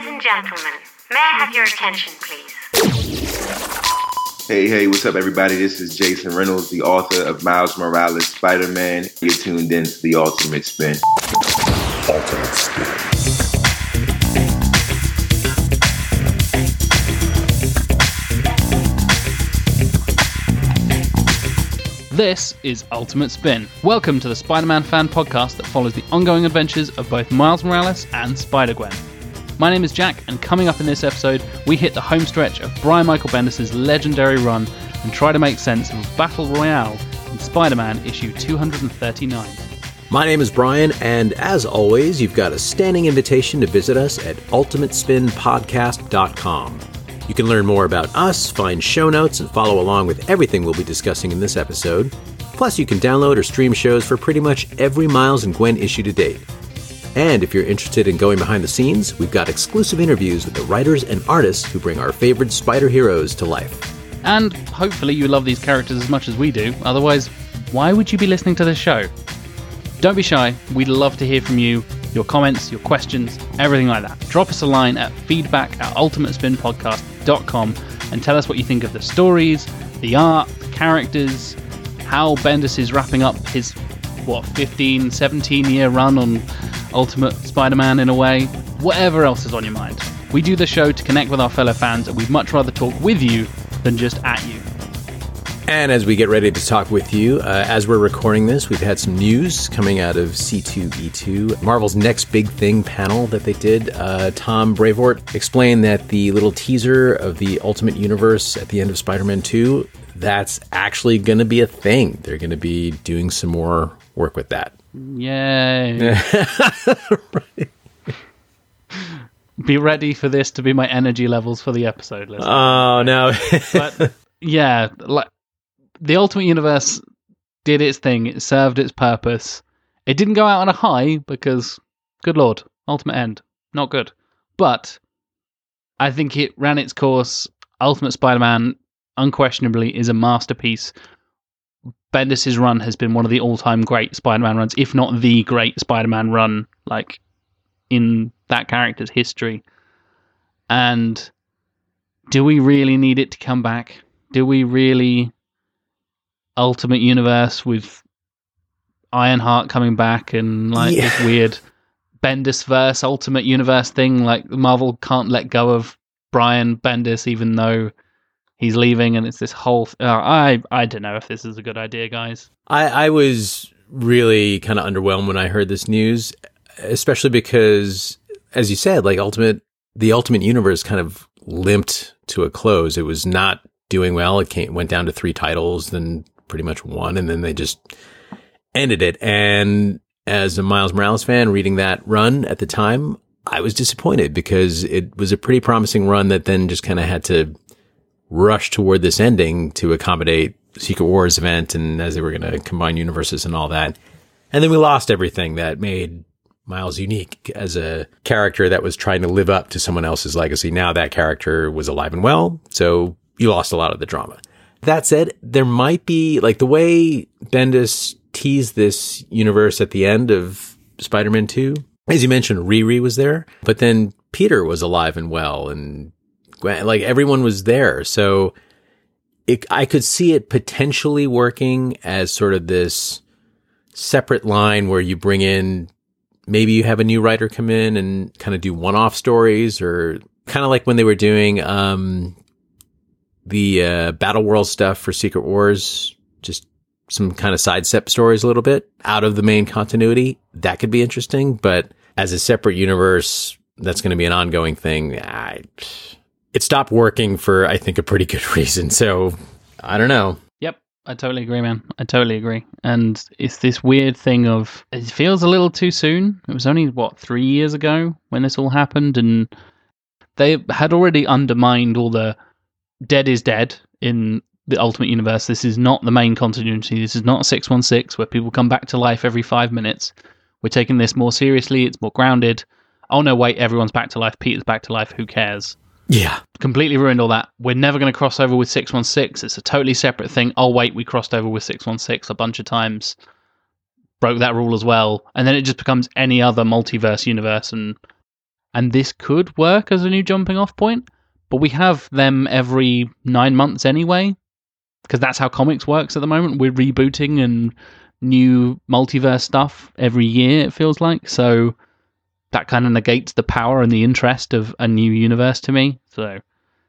Ladies and gentlemen, may I have your attention, please? Hey, hey, what's up, everybody? This is Jason Reynolds, the author of Miles Morales Spider Man. You're tuned in to The Ultimate Spin. Ultimate Spin. This is Ultimate Spin. Welcome to the Spider Man fan podcast that follows the ongoing adventures of both Miles Morales and Spider Gwen. My name is Jack, and coming up in this episode, we hit the home stretch of Brian Michael Bendis' legendary run and try to make sense of Battle Royale in Spider Man issue 239. My name is Brian, and as always, you've got a standing invitation to visit us at ultimatespinpodcast.com. You can learn more about us, find show notes, and follow along with everything we'll be discussing in this episode. Plus, you can download or stream shows for pretty much every Miles and Gwen issue to date. And if you're interested in going behind the scenes, we've got exclusive interviews with the writers and artists who bring our favorite spider heroes to life. And hopefully, you love these characters as much as we do. Otherwise, why would you be listening to this show? Don't be shy. We'd love to hear from you, your comments, your questions, everything like that. Drop us a line at feedback at ultimatespinpodcast.com and tell us what you think of the stories, the art, the characters, how Bendis is wrapping up his, what, 15, 17 year run on Ultimate Spider Man in a way. Whatever else is on your mind. We do the show to connect with our fellow fans, and we'd much rather talk with you than just at you. And as we get ready to talk with you, uh, as we're recording this, we've had some news coming out of C2E2, Marvel's next big thing panel that they did. Uh, Tom Brevoort explained that the little teaser of the Ultimate Universe at the end of Spider Man 2, that's actually going to be a thing. They're going to be doing some more work with that. Yay. Be ready for this to be my energy levels for the episode. Listeners. Oh, no. but yeah, like the Ultimate Universe did its thing. It served its purpose. It didn't go out on a high because, good lord, Ultimate End, not good. But I think it ran its course. Ultimate Spider-Man, unquestionably, is a masterpiece. Bendis' run has been one of the all-time great Spider-Man runs, if not the great Spider-Man run, like in that character's history. And do we really need it to come back? Do we really Ultimate Universe with Ironheart coming back and like Yeah. this weird Bendis verse Ultimate Universe thing? Like Marvel can't let go of Brian Bendis even though he's leaving, and it's this whole. Uh, I I don't know if this is a good idea, guys. I, I was really kind of underwhelmed when I heard this news, especially because, as you said, like Ultimate, the Ultimate Universe kind of limped to a close. It was not doing well. It came, went down to three titles, then pretty much one, and then they just ended it. And as a Miles Morales fan, reading that run at the time, I was disappointed because it was a pretty promising run that then just kind of had to rush toward this ending to accommodate Secret Wars event and as they were going to combine universes and all that. And then we lost everything that made Miles unique as a character that was trying to live up to someone else's legacy. Now that character was alive and well, so you lost a lot of the drama. That said, there might be like the way Bendis teased this universe at the end of Spider-Man 2. As you mentioned, Riri was there, but then Peter was alive and well and Like everyone was there. So it, I could see it potentially working as sort of this separate line where you bring in, maybe you have a new writer come in and kind of do one-off stories or kind of like when they were doing, um, the, uh, Battle World stuff for Secret Wars, just some kind of sidestep stories a little bit out of the main continuity. That could be interesting, but as a separate universe, that's going to be an ongoing thing. I, it stopped working for, I think, a pretty good reason. So I don't know. Yep, I totally agree, man. I totally agree. And it's this weird thing of it feels a little too soon. It was only what three years ago when this all happened, and they had already undermined all the dead is dead in the Ultimate Universe. This is not the main continuity. This is not six one six where people come back to life every five minutes. We're taking this more seriously. It's more grounded. Oh no, wait, everyone's back to life. Peter's back to life. Who cares? Yeah. completely ruined all that. We're never going to cross over with 616. It's a totally separate thing. Oh, wait, we crossed over with 616 a bunch of times. Broke that rule as well. And then it just becomes any other multiverse universe. And and this could work as a new jumping off point. But we have them every nine months anyway, because that's how comics works at the moment. We're rebooting and new multiverse stuff every year. It feels like so that kind of negates the power and the interest of a new universe to me. So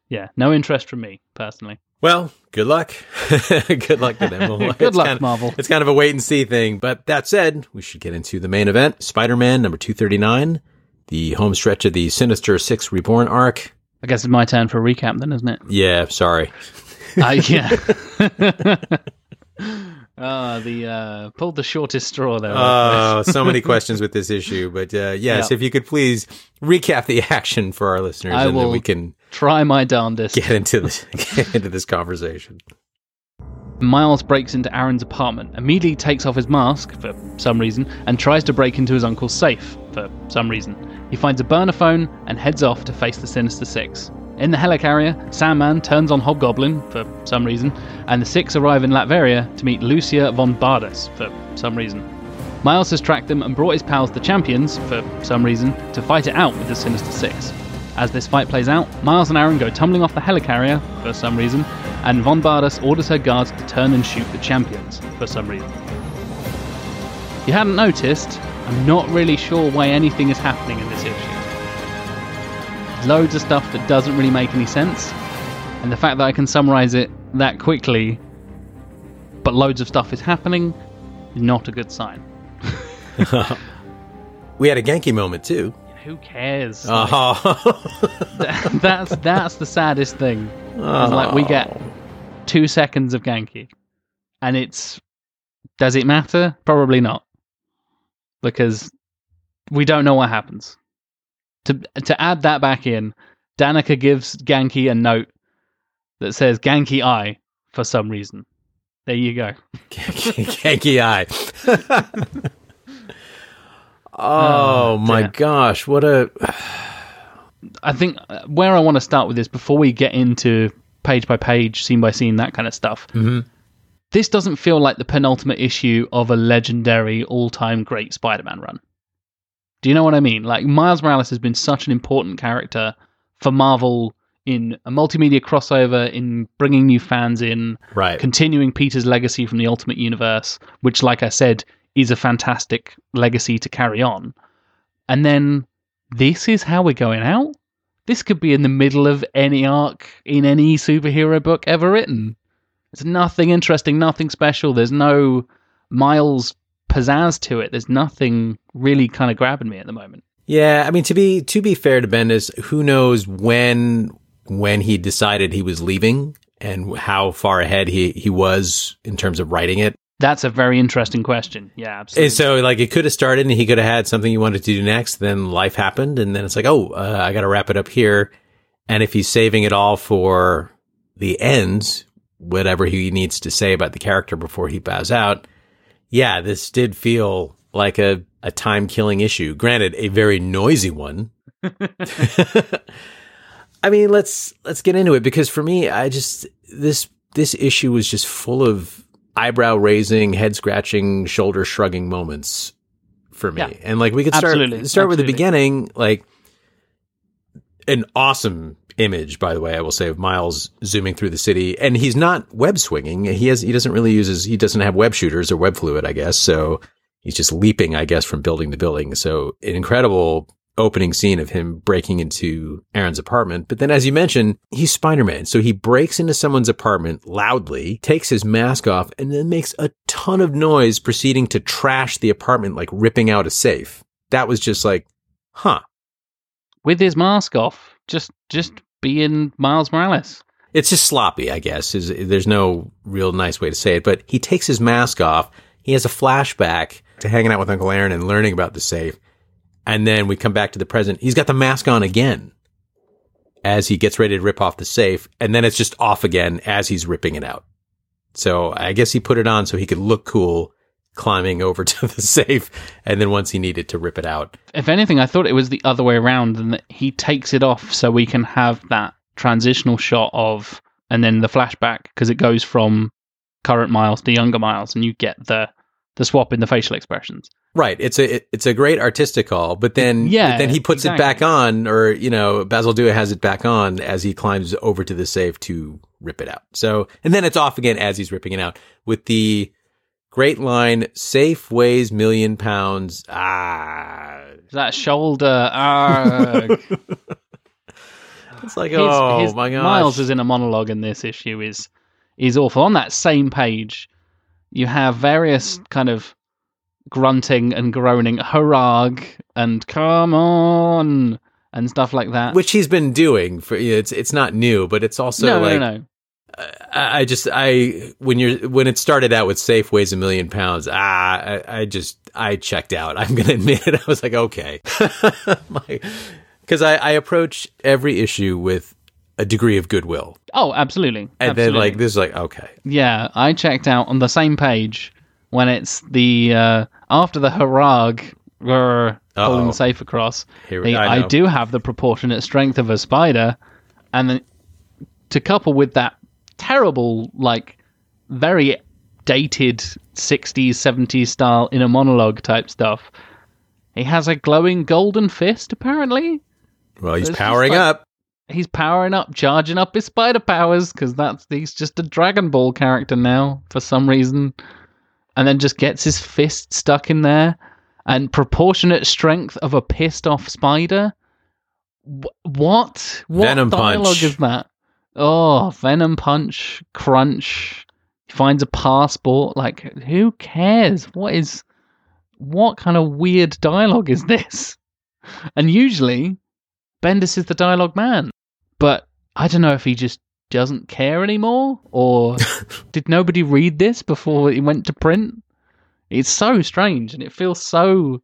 yeah, no interest from me personally. Well, good luck. good luck to them. Well, Good luck, kind of- Marvel. It's kind of a wait and see thing. But that said, we should get into the main event Spider Man number 239, the home stretch of the Sinister Six Reborn arc. I guess it's my turn for a recap then, isn't it? Yeah, sorry. Uh, yeah. Ah, the uh, pulled the shortest straw there. Oh, so many questions with this issue. But uh, yes, Yeah. if you could please recap the action for our listeners, I and then we can Try my darndest. get into this get into this conversation. Miles breaks into Aaron's apartment, immediately takes off his mask for some reason, and tries to break into his uncle's safe for some reason. He finds a burner phone and heads off to face the Sinister Six. In the helicarrier, Sandman turns on Hobgoblin for some reason, and the Six arrive in Latveria to meet Lucia von Bardas for some reason. Miles has tracked them and brought his pals the Champions, for some reason, to fight it out with the Sinister Six. As this fight plays out, Miles and Aaron go tumbling off the helicarrier, for some reason, and Von Bardas orders her guards to turn and shoot the Champions, for some reason. You hadn't noticed, I'm not really sure why anything is happening in this issue. Loads of stuff that doesn't really make any sense, and the fact that I can summarize it that quickly, but loads of stuff is happening, not a good sign. We had a Ganke moment too. Who cares? Oh, that's that's the saddest thing. Like we get oh. two seconds of Ganke, and it's does it matter? Probably not, because we don't know what happens. To to add that back in, Danica gives Ganke a note that says Ganke I for some reason. There you go. Ganke I. oh my dear. gosh, what a I think uh, where I want to start with this before we get into page by page, scene by scene, that kind of stuff. Mhm. This doesn't feel like the penultimate issue of a legendary, all-time great Spider-Man run. Do you know what I mean? Like Miles Morales has been such an important character for Marvel in a multimedia crossover, in bringing new fans in, right. continuing Peter's legacy from the Ultimate Universe, which, like I said, is a fantastic legacy to carry on. And then this is how we're going out? This could be in the middle of any arc in any superhero book ever written. It's nothing interesting, nothing special. There's no Miles pizzazz to it. There's nothing really kind of grabbing me at the moment. Yeah, I mean to be to be fair to Bendis, who knows when when he decided he was leaving and how far ahead he he was in terms of writing it. That's a very interesting question. Yeah, absolutely. And so like it could have started and he could have had something he wanted to do next, then life happened and then it's like, "Oh, uh, I got to wrap it up here." And if he's saving it all for the end, whatever he needs to say about the character before he bows out, yeah, this did feel like a a time killing issue. Granted, a very noisy one. I mean, let's let's get into it because for me, I just this this issue was just full of eyebrow raising, head scratching, shoulder shrugging moments for me. Yeah. And like we could start Absolutely. start with the beginning, like an awesome image, by the way, I will say of Miles zooming through the city, and he's not web swinging. He has he doesn't really use his he doesn't have web shooters or web fluid, I guess. So he's just leaping, I guess, from building to building. So an incredible opening scene of him breaking into Aaron's apartment. But then, as you mentioned, he's Spider Man. So he breaks into someone's apartment loudly, takes his mask off, and then makes a ton of noise, proceeding to trash the apartment, like ripping out a safe. That was just like, huh. With his mask off, just just being Miles Morales. It's just sloppy, I guess. Is there's no real nice way to say it, but he takes his mask off. He has a flashback to hanging out with Uncle Aaron and learning about the safe. And then we come back to the present. He's got the mask on again as he gets ready to rip off the safe, and then it's just off again as he's ripping it out. So I guess he put it on so he could look cool climbing over to the safe, and then once he needed to rip it out. If anything, I thought it was the other way around, and that he takes it off so we can have that transitional shot of, and then the flashback because it goes from current Miles to younger Miles, and you get the the swap in the facial expressions. Right. It's a it- it's a great artistic call, but then Yeah, but then he puts it back on, or you know, Bazaldua has it back on as he climbs over to the safe to rip it out. So and then it's off again as he's ripping it out with the great line: "Safe weighs million pounds." Ah, That shoulder, argh. it's like His- oh his- my god. Miles is in a monologue in this issue is is awful. On that same page, you have various kind of grunting and groaning, harag and come on and stuff like that. which he's been doing for it's it's not new, but it's also no, like no, no. I just I when you're when it started out with safe weighs a million pounds ah I, I just I checked out. I'm gonna admit it. I was like okay. Because I, I approach every issue with a degree of goodwill. Oh, absolutely. and absolutely. then like this is like okay. Yeah, I checked out on the same page when it's the uh, after the harag grr, pulling the safe across. Here the, I I, do have the proportionate strength of a spider, and then to couple with that terrible, like very dated '60s, '70s style inner monologue type stuff. He has a glowing golden fist, apparently. well he's powering like- up He's powering up, charging up his spider powers because that's he's just a Dragon Ball character now for some reason, and then just gets his fist stuck in there, and proportionate strength of a pissed off spider. Wh- what? What Venom dialogue punch. is that? Oh, venom punch, crunch. He finds a passport. Like, who cares? What is? What kind of weird dialogue is this? And usually, Bendis is the dialogue man. But I don't know if he just doesn't care anymore, or did nobody read this before it went to print? It's so strange, and it feels so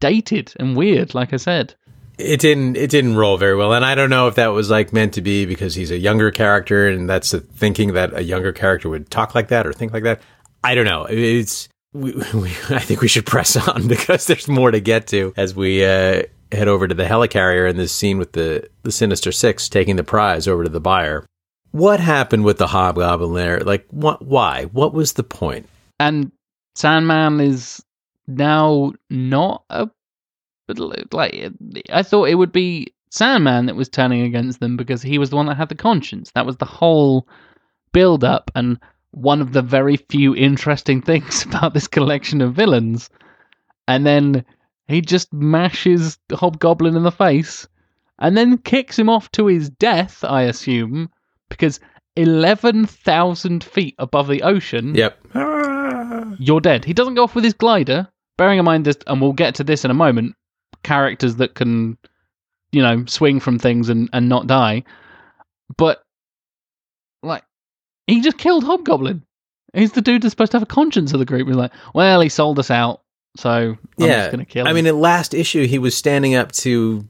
dated and weird. Like I said, it didn't it didn't roll very well and I don't know if that was like meant to be because he's a younger character and that's the thinking that a younger character would talk like that or think like that I don't know it's we, we, I think we should press on because there's more to get to as we uh, head over to the helicarrier and this scene with the the Sinister Six taking the prize over to the buyer. What happened with the hobgoblin there? Like, what? Why? What was the point? and Sandman is now not a. But like, I thought it would be Sandman that was turning against them because he was the one that had the conscience. That was the whole build up, and one of the very few interesting things about this collection of villains. And then he just mashes Hobgoblin in the face, and then kicks him off to his death. I assume because eleven thousand feet above the ocean Yep. Ah! you're dead. He doesn't go off with his glider. Bearing in mind this, and we'll get to this in a moment, characters that can, you know, swing from things and, and not die. But, like, he just killed Hobgoblin. He's the dude that's supposed to have a conscience of the group. He's like, well, he sold us out, so I'm yeah. just to kill him. I mean, at last issue, he was standing up to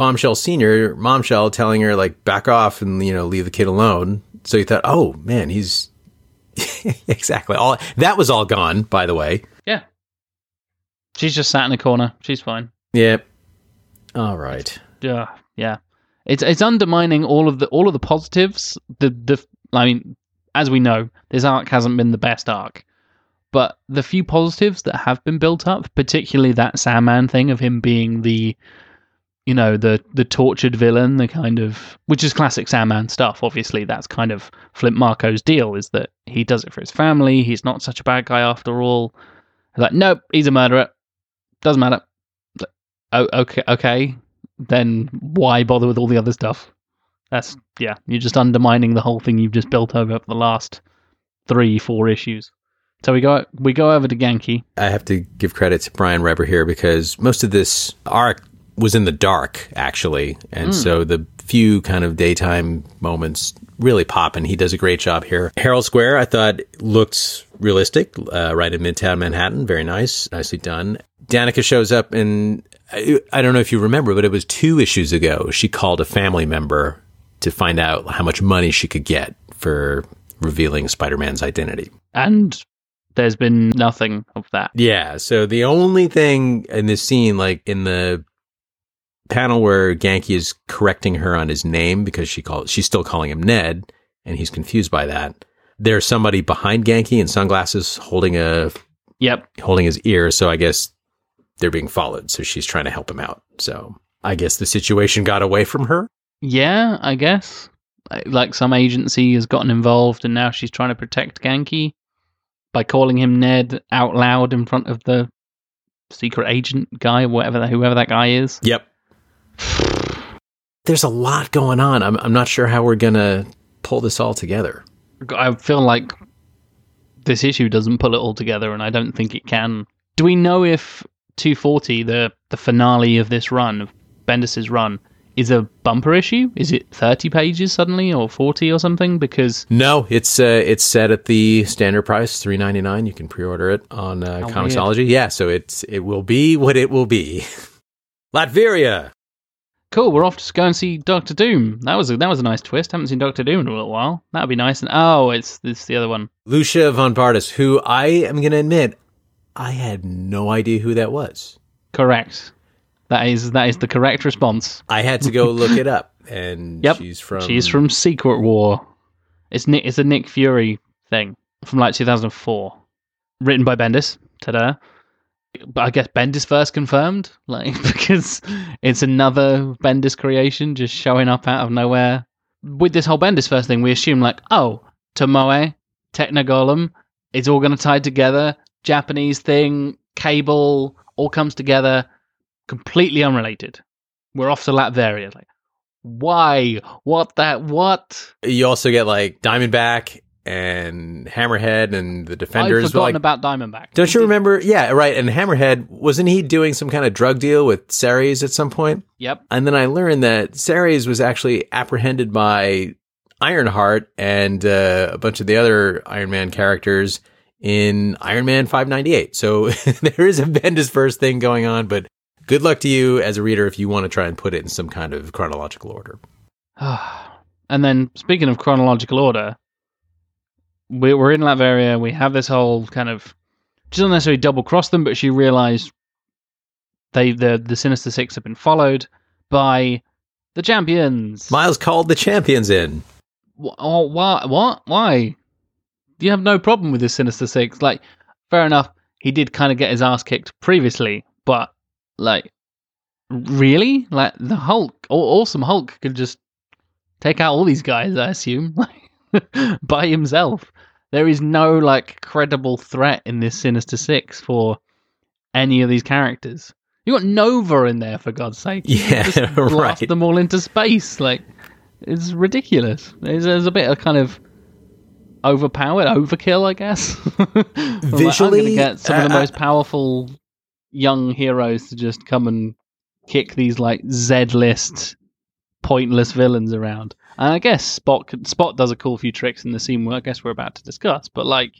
Bombshell Senior, Momshell, telling her like back off and you know leave the kid alone. So you thought, oh man, he's exactly all that was all gone. By the way, yeah. She's just sat in a corner. She's fine. yep. All right. Yeah, yeah. It's it's undermining all of the all of the positives. The the I mean, as we know, this arc hasn't been the best arc, but the few positives that have been built up, particularly that Sandman thing of him being the, you know, the the tortured villain, the kind of which is classic Sandman stuff. Obviously, that's kind of Flint Marko's deal is that he does it for his family. He's not such a bad guy after all. Like, nope, he's a murderer. Doesn't matter. Oh, okay, okay. Then why bother with all the other stuff? That's yeah. You're just undermining the whole thing you've just built over the last three, four issues. So we go we go over to Ganke. I have to give credit to Brian Reber here because most of this arc was in the dark, actually. And hmm. so the few kind of daytime moments really pop, and he does a great job here. Herald Square, I thought, looked realistic, uh, right in Midtown Manhattan. Very nice, nicely done. Danica shows up, and I, I don't know if you remember, but it was two issues ago. She called a family member to find out how much money she could get for revealing Spider Man's identity. And there's been nothing of that. Yeah. So the only thing in this scene, like in the panel where Ganke is correcting her on his name because she called, she's still calling him Ned, and he's confused by that. There's somebody behind Ganke in sunglasses holding a Yep. holding his ear. So I guess they're being followed. So she's trying to help him out. So I guess the situation got away from her. Yeah, I guess. Like some agency has gotten involved and now she's trying to protect Ganke by calling him Ned out loud in front of the secret agent guy, whatever that, whoever that guy is. Yep. There's a lot going on. I'm, I'm not sure how we're going to pull this all together. I feel like this issue doesn't pull it all together, and I don't think it can. Do we know if 240, the the finale of this run, of Bendis's run, is a bumper issue? Is it 30 pages suddenly, or 40 or something? Because No, it's uh, it's set at the standard price, three ninety nine. You can pre order it on uh, How Comixology. Yeah, so it's it will be what it will be. Latveria. Cool, we're off to go and see Doctor Doom. That was a, that was a nice twist. Haven't seen Doctor Doom in a little while. That'd be nice. And oh, it's it's the other one. Lucia von Bardas, who I am going to admit, I had no idea who that was. Correct. That is that is the correct response. I had to go look it up, and Yep. she's from She's from Secret War. It's Nick. It's a Nick Fury thing from like 2004, written by Bendis. Ta-da! But I guess Bendis first confirmed, like because it's another Bendis creation just showing up out of nowhere. With this whole Bendis first thing, we assume like, oh, Tomoe, Technogolem, it's all going to tie together. Japanese thing, Cable, all comes together, completely unrelated. We're off to Latveria. Like, why? What that? What? You also get like Diamondback and Hammerhead and the Defenders. I've forgotten like, about Diamondback. don't you remember? Yeah, right. And Hammerhead wasn't he doing some kind of drug deal with Ceres at some point? Yep. And then I learned that Ceres was actually apprehended by Ironheart and uh, a bunch of the other Iron Man characters in Iron Man 598. So there is a Bendis first thing going on, but good luck to you as a reader if you want to try and put it in some kind of chronological order. and then speaking of chronological order, we're in Latveria. We have this whole kind of she doesn't necessarily double cross them, but she realised they the the Sinister Six have been followed by the champions. Miles called the champions in. Wh- oh, why? What? Why? You have no problem with the Sinister Six. Like, fair enough. He did kind of get his ass kicked previously, but like, really, like the Hulk, awesome Hulk, could just take out all these guys. I assume, like, by himself. There is no like credible threat in this Sinister Six for any of these characters. You got Nova in there for God's sake. Yeah, just blast right. them all into space. Like, it's ridiculous. There's, there's a bit of kind of overpowered overkill, I guess. Like, I'm going Visually, to get some of the uh, most powerful young heroes to just come and kick these like Z list pointless villains around. And I guess Spot could- Spot does a cool few tricks in the scene where I guess we're about to discuss, but like.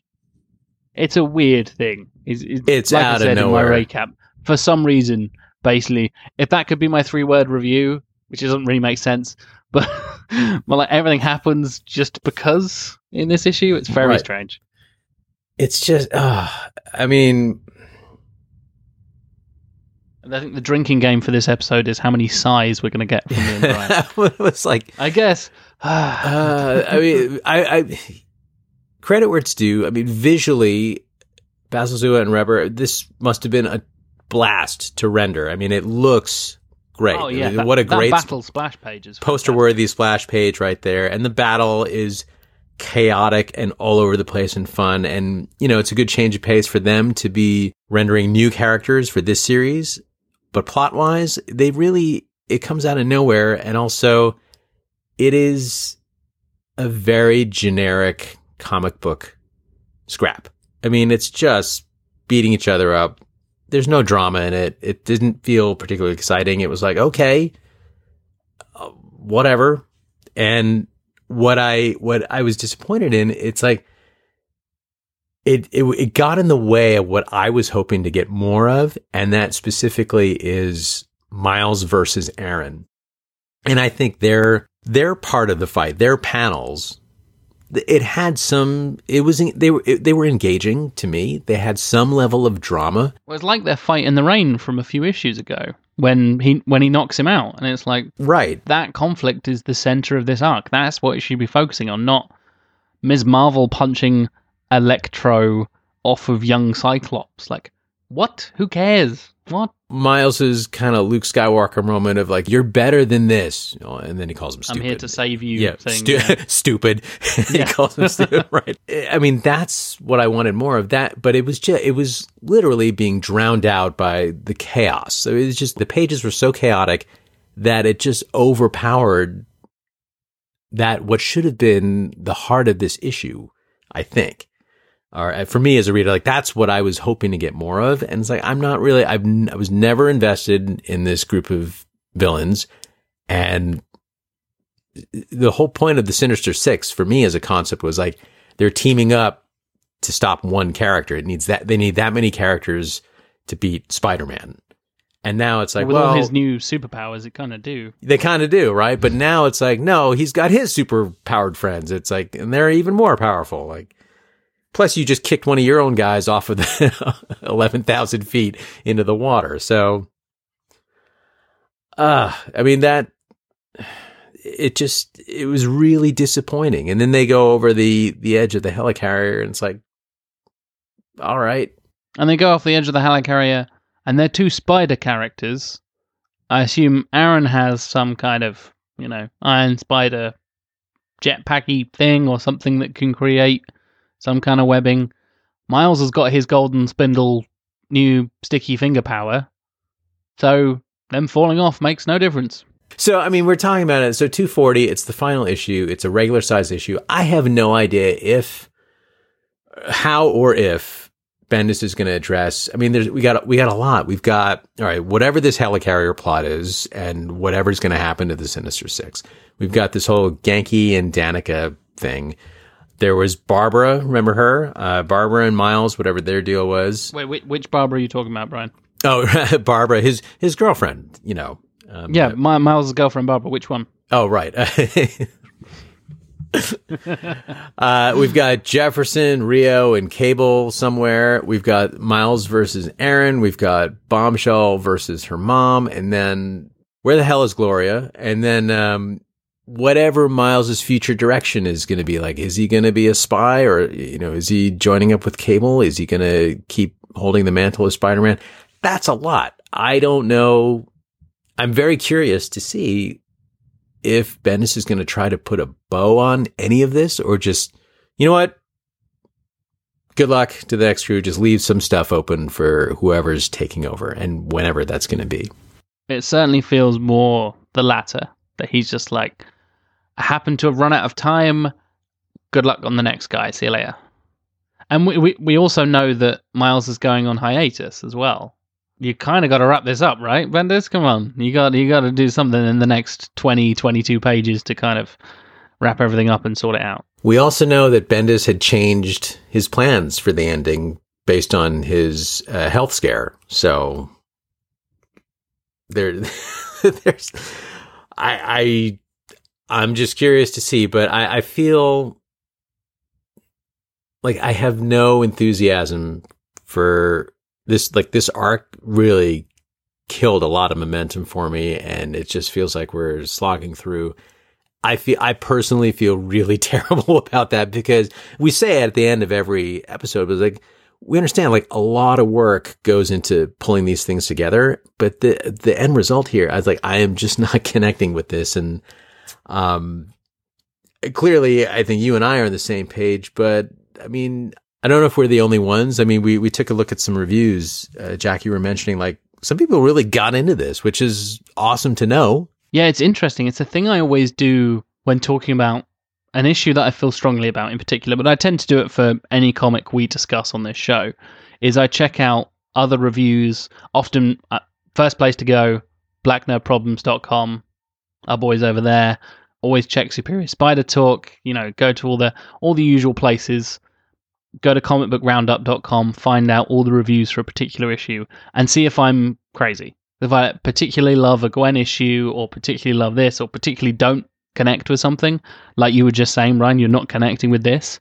It's a weird thing. It's, it's, It's like out I of said nowhere. in my recap. For some reason, basically, if that could be my three word review, which doesn't really make sense, but well, like everything happens just because in this issue, it's very Right. strange. It's just, uh, I mean, I think the drinking game for this episode is how many sighs we're going to get from me and Brian. it was like, I guess. uh, I mean, I, I credit where it's due. I mean, visually, Bazaldua and Reber, this must have been a blast to render. I mean, it looks great. oh I mean, that- what a great battle splash page is poster worthy splash page right there. And the battle is chaotic and all over the place and fun. And, you know, it's a good change of pace for them to be rendering new characters for this series. But plot wise, they really, it comes out of nowhere. And also, it is a very generic comic book scrap. I mean, it's just beating each other up. There's no drama in it. It didn't feel particularly exciting. It was like, okay, uh, whatever. And what I what I was disappointed in, it's like it, it it got in the way of what I was hoping to get more of, and that specifically is Miles versus Aaron. And I think they're they're part of the fight. Their panels, it had some. It was they were they were engaging to me. They had some level of drama. Well, it's like their fight in the rain from a few issues ago when he when he knocks him out, and it's like Right. that conflict is the center of this arc. That's what it should be focusing on, not Ms. Marvel punching Electro off of young Cyclops. Like, what? Who cares? What? Miles's kind of Luke Skywalker moment of like, "You're better than this," you know, and then he calls him stupid. I'm here to save you. yeah, thing, stu- yeah. stupid. he calls him stupid, right? I mean, that's what I wanted more of that, but it was just it was literally being drowned out by the chaos. So it was just the pages were so chaotic that it just overpowered that what should have been the heart of this issue. I think. Or for me as a reader, like that's what I was hoping to get more of, and it's like I'm not really. I've I was never invested in this group of villains, and the whole point of the Sinister Six for me as a concept was like they're teaming up to stop one character. It needs that they need that many characters to beat Spider Man. And now it's like, With well, all his new superpowers, it kind of do. they kind of do, right? But now it's like, no, he's got his super powered friends. It's like, and they're even more powerful. Like, plus you just kicked one of your own guys off of the 11,000 feet into the water. So, uh, I mean, that, it just, it was really disappointing. And then they go over the, the edge of the helicarrier and it's like, all right. And they go off the edge of the helicarrier, and they're two spider characters. I assume Aaron has some kind of, you know, iron spider jetpacky thing or something that can create some kind of webbing. Miles has got his golden spindle new sticky finger power. So them falling off makes no difference. So, I mean, we're talking about it. So, 240, it's the final issue. It's a regular size issue. I have no idea if, how or if Bendis is going to address. I mean, there's, we got, we got a lot. We've got, all right, whatever this helicarrier plot is and whatever's going to happen to the Sinister Six. We've got this whole Ganke and Danica thing. There was Barbara, remember her? Uh, Barbara and Miles, whatever their deal was. Wait, which, which Barbara are you talking about, Brian? Oh, Barbara, his, his girlfriend, you know. Um, Yeah, my, Miles' girlfriend Barbara. Which one? Oh, right. uh, we've got Jefferson, Rio, and Cable somewhere. We've got Miles versus Aaron. We've got Bombshell versus her mom. And then where the hell is Gloria? And then, um, whatever Miles's future direction is going to be like, is he going to be a spy or, you know, is he joining up with Cable? Is he going to keep holding the mantle of Spider-Man? That's a lot. I don't know. I'm very curious to see if Bendis is going to try to put a bow on any of this or just, you know what? Good luck to the next crew. Just leave some stuff open for whoever's taking over and whenever that's going to be. It certainly feels more the latter. That he's just like, happen to have run out of time. Good luck on the next guy. See you later. And we, we, we also know that Miles is going on hiatus as well. You kind of got to wrap this up, right, Bendis? Come on. You got you got to do something in the next 20, 22 pages to kind of wrap everything up and sort it out. We also know that Bendis had changed his plans for the ending based on his uh, health scare. So there, there's, I, I, I'm just curious to see, but I, I feel like I have no enthusiasm for this. Like this arc really killed a lot of momentum for me, and it just feels like we're slogging through. I feel I personally feel really terrible about that because we say at the end of every episode, but like we understand like a lot of work goes into pulling these things together, but the the end result here, I was like, I am just not connecting with this, and um, clearly, I think you and I are on the same page, but I mean, I don't know if we're the only ones. I mean, we we took a look at some reviews. Uh, Jack, you were mentioning like some people really got into this, which is awesome to know. Yeah, it's interesting. It's a thing I always do when talking about an issue that I feel strongly about in particular, but I tend to do it for any comic we discuss on this show. Is I check out other reviews. Often, uh, first place to go, blacknerdproblems.com. Our boys over there always check Superior Spider Talk. You know, go to all the all the usual places. Go to comicbookroundup.com, find out all the reviews for a particular issue, and see if I'm crazy if I particularly love a Gwen issue or particularly love this or particularly don't connect with something, like you were just saying, Ryan, you're not connecting with this.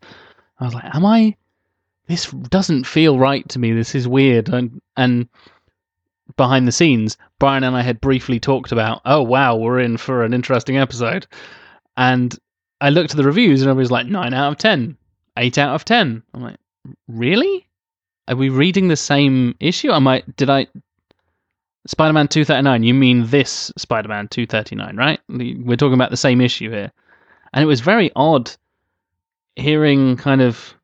I was like, am I? This doesn't feel right to me. This is weird. And, and behind the scenes, Brian and I had briefly talked about, oh, wow, we're in for an interesting episode. And I looked at the reviews and I was like, 9 out of 10, 8 out of 10. I'm like, really? Are we reading the same issue? Am I? Did I? Two thirty nine. You mean this two thirty nine, right? We're talking about the same issue here, and it was very odd hearing kind of.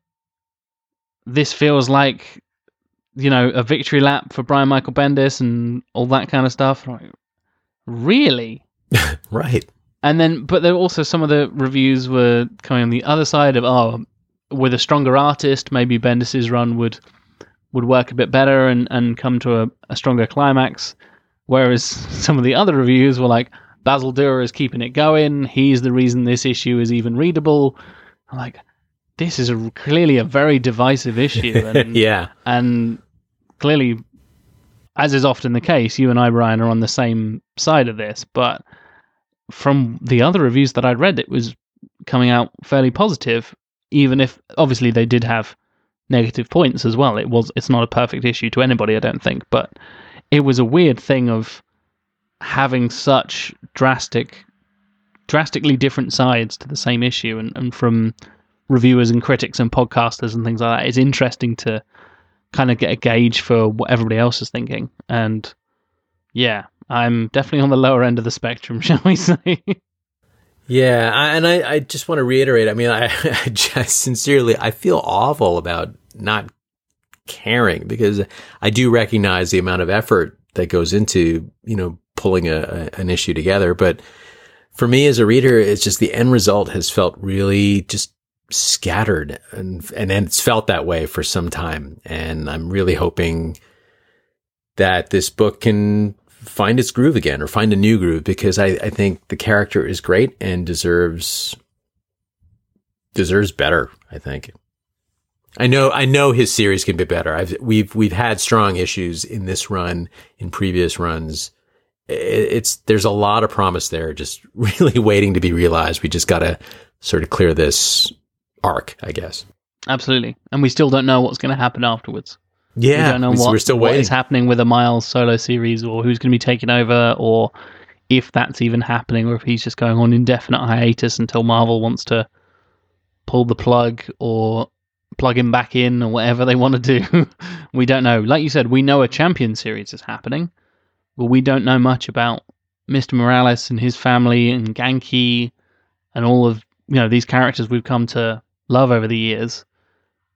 This feels like, you know, a victory lap for Brian Michael Bendis and all that kind of stuff. Like, really? right. And then, but there also some of the reviews were coming on the other side of, oh, with a stronger artist, maybe Bendis's run would would work a bit better and, and come to a, a stronger climax. Whereas some of the other reviews were like, Bazaldua is keeping it going. He's the reason this issue is even readable. I'm like, this is a, clearly a very divisive issue. And, yeah. And clearly, as is often the case, you and I, Brian, are on the same side of this. But from the other reviews that I'd read, it was coming out fairly positive, even if obviously they did have negative points as well. It was it's not a perfect issue to anybody, I don't think, but it was a weird thing of having such drastic drastically different sides to the same issue and, and from reviewers and critics and podcasters and things like that. It's interesting to kind of get a gauge for what everybody else is thinking. And yeah, I'm definitely on the lower end of the spectrum, shall we say. Yeah, I, and I, I just want to reiterate. I mean, I, I just sincerely, I feel awful about not caring because I do recognize the amount of effort that goes into, you know, pulling a, a, an issue together. But for me as a reader, it's just the end result has felt really just scattered and, and it's felt that way for some time. And I'm really hoping that this book can find its groove again or find a new groove because I, I think the character is great and deserves deserves better, I think. I know I know his series can be better. I've we've we've had strong issues in this run, in previous runs. It's there's a lot of promise there, just really waiting to be realized. We just got to sort of clear this arc, I guess. Absolutely, and we still don't know what's going to happen afterwards. Yeah, we don't know what, we're still what is happening with a Miles solo series, or who's going to be taking over, or if that's even happening, or if he's just going on indefinite hiatus until Marvel wants to pull the plug or plug him back in, or whatever they want to do. we don't know. Like you said, we know a Champion series is happening, but we don't know much about Mister Morales and his family and Ganke and all of you know these characters we've come to love over the years.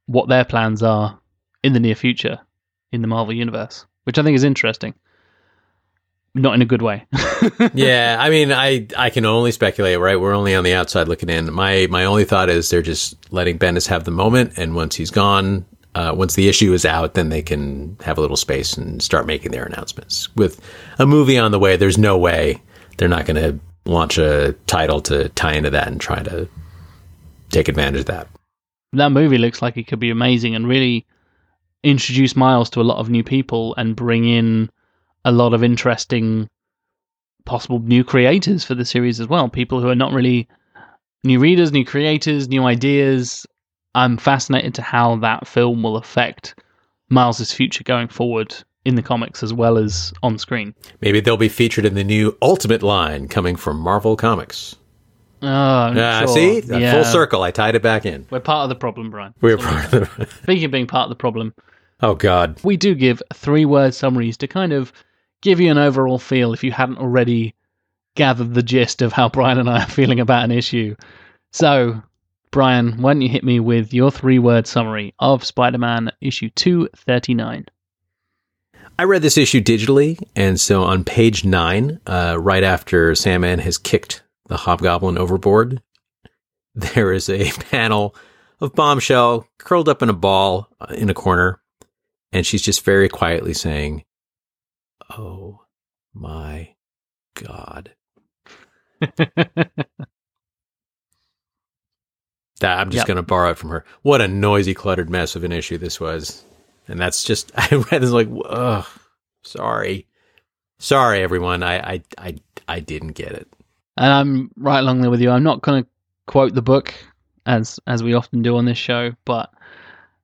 What their plans are in the near future in the Marvel universe, which I think is interesting. Not in a good way. yeah, I mean, I I can only speculate, right? We're only on the outside looking in. My my only thought is they're just letting Bendis have the moment, and once he's gone, uh, once the issue is out, then they can have a little space and start making their announcements. With a movie on the way, there's no way they're not going to launch a title to tie into that and try to take advantage of that. that movie looks like it could be amazing and really introduce Miles to a lot of new people and bring in a lot of interesting possible new creators for the series as well. People who are not really new readers, new creators, new ideas. I'm fascinated to how that film will affect Miles's future going forward in the comics as well as on screen. Maybe they'll be featured in the new Ultimate line coming from Marvel Comics. Oh, Uh, sure. See, Yeah. full circle. I tied it back in. We're part of the problem, Brian. We're all part of the. Speaking of being part of the problem, Oh God. we do give three word summaries to kind of give you an overall feel if you hadn't already gathered the gist of how Brian and I are feeling about an issue. So, Brian, why don't you hit me with your three word summary of Spider Man issue 239? I read this issue digitally, and so on page nine, uh, right after Sandman has kicked the Hobgoblin overboard, there is a panel of Bombshell curled up in a ball uh, in a corner, and she's just very quietly saying, "Oh my God." That I'm just Yep. going to borrow it from her. What a noisy, cluttered mess of an issue this was, and that's just I read this like, ugh, sorry, sorry everyone, I I I I didn't get it. And I'm right along there with you. I'm not going to quote the book as as we often do on this show, but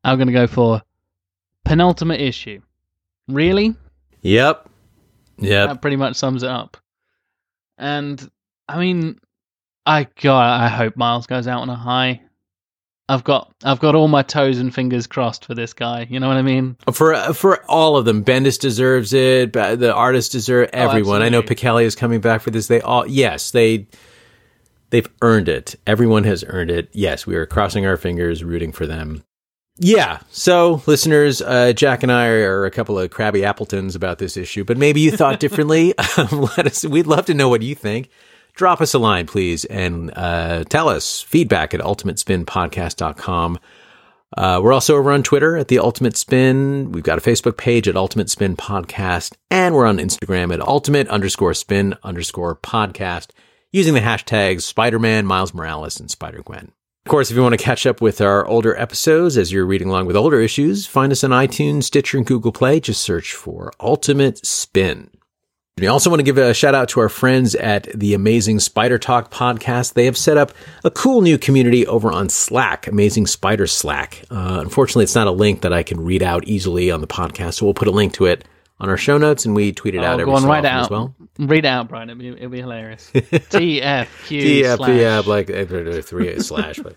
I'm going to go for penultimate issue. Really? Yep, yep. That pretty much sums it up. And I mean, I God, I hope Miles goes out on a high. I've got I've got all my toes and fingers crossed for this guy. You know what I mean? For for all of them, Bendis deserves it. The artists deserve everyone. I know. Pichelli is coming back for this. They all yes they they've earned it. Everyone has earned it. Yes, we are crossing our fingers, rooting for them. Yeah. So, listeners, uh, Jack and I are a couple of crabby Appletons about this issue, but maybe you thought differently. Let us. We'd love to know what you think. Drop us a line, please, and uh, tell us feedback at ultimatespinpodcast.com. Uh, we're also over on Twitter at the Ultimate Spin. We've got a Facebook page at Ultimate Spin Podcast, and we're on Instagram at Ultimate underscore Spin underscore Podcast using the hashtags Spider Man, Miles Morales, and Spider Gwen. Of course, if you want to catch up with our older episodes as you're reading along with older issues, find us on iTunes, Stitcher, and Google Play. Just search for Ultimate Spin. We also want to give a shout out to our friends at the Amazing Spider Talk podcast. They have set up a cool new community over on Slack, Amazing Spider Slack. Uh, unfortunately, it's not a link that I can read out easily on the podcast, so we'll put a link to it on our show notes and we tweet it out Oh, every go so often as well. Read it out, Brian. It'll be, it'll be hilarious. TFQ slash. yeah, like uh, three slash. But,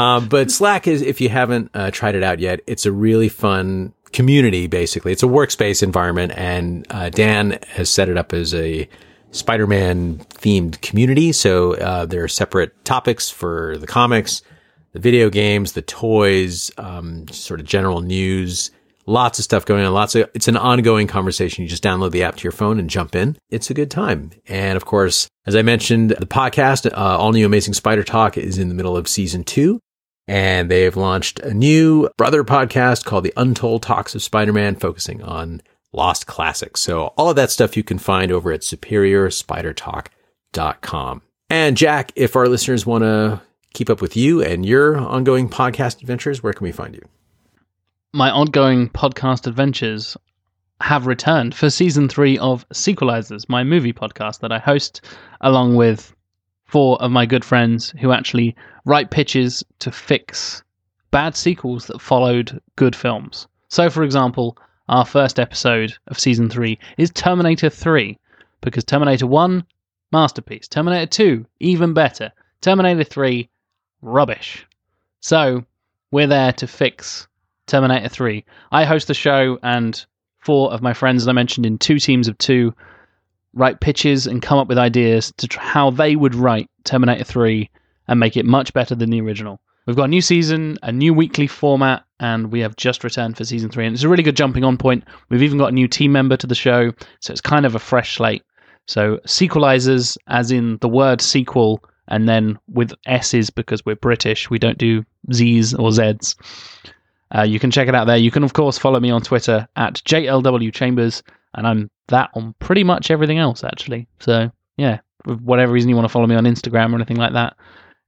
um, but Slack is, if you haven't uh, tried it out yet, it's a really fun community. Basically, it's a workspace environment, and uh, Dan has set it up as a Spider-Man themed community. So uh, there are separate topics for the comics, the video games, the toys, um, sort of general news. Lots of stuff going on. Lots of, it's an ongoing conversation. You just download the app to your phone and jump in. It's a good time. And of course, as I mentioned, the podcast, uh, All New Amazing Spider Talk is in the middle of season two. And they have launched a new brother podcast called The Untold Talks of Spider-Man, focusing on lost classics. So all of that stuff you can find over at superiorspidertalk.com. And Jack, if our listeners want to keep up with you and your ongoing podcast adventures, where can we find you? my ongoing podcast adventures have returned for season three of Sequelisers, my movie podcast that I host along with four of my good friends who actually write pitches to fix bad sequels that followed good films. So, for example, our first episode of season three is Terminator 3, because Terminator 1, masterpiece. Terminator 2, even better. Terminator 3, rubbish. So, we're there to fix Terminator 3. I host the show, and four of my friends that I mentioned in two teams of two write pitches and come up with ideas to tr- how they would write Terminator 3 and make it much better than the original. We've got a new season, a new weekly format, and we have just returned for season three. And it's a really good jumping on point. We've even got a new team member to the show, so it's kind of a fresh slate. So, sequelisers, as in the word sequel, and then with S's because we're British, we don't do Z's or Z's. Uh, you can check it out there. You can, of course, follow me on Twitter at JLW Chambers, and I'm that on pretty much everything else, actually. So, yeah, for whatever reason you want to follow me on Instagram or anything like that,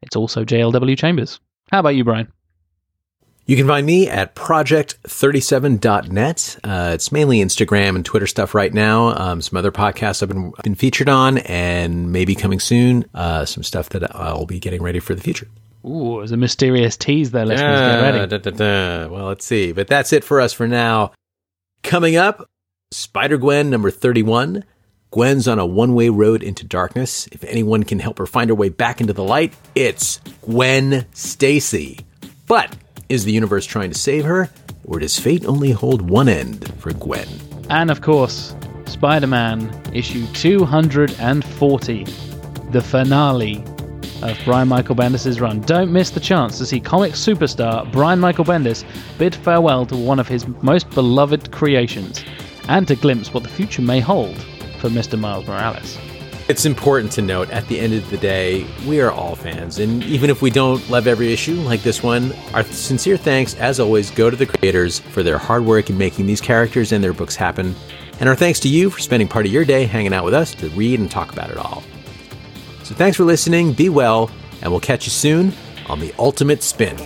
it's also JLW Chambers. How about you, Brian? You can find me at project37.net. Uh, it's mainly Instagram and Twitter stuff right now. Um, some other podcasts I've been, been featured on and maybe coming soon. Uh, some stuff that I'll be getting ready for the future. Ooh, there's a mysterious tease there, listeners. Get ready. da, da, da. Well, let's see. But that's it for us for now. Coming up, Spider Gwen number 31. Gwen's on a one way road into darkness. If anyone can help her find her way back into the light, it's Gwen Stacy. But is the universe trying to save her, or does fate only hold one end for Gwen? And of course, Spider Man issue 240, the finale of Brian Michael Bendis' run. Don't miss the chance to see comic superstar Brian Michael Bendis bid farewell to one of his most beloved creations, and to glimpse what the future may hold for Mr. Miles Morales. It's important to note at the end of the day, we are all fans. And even if we don't love every issue like this one, our sincere thanks, as always, go to the creators for their hard work in making these characters and their books happen. And our thanks to you for spending part of your day hanging out with us to read and talk about it all. So thanks for listening, be well, and we'll catch you soon on the Ultimate Spin.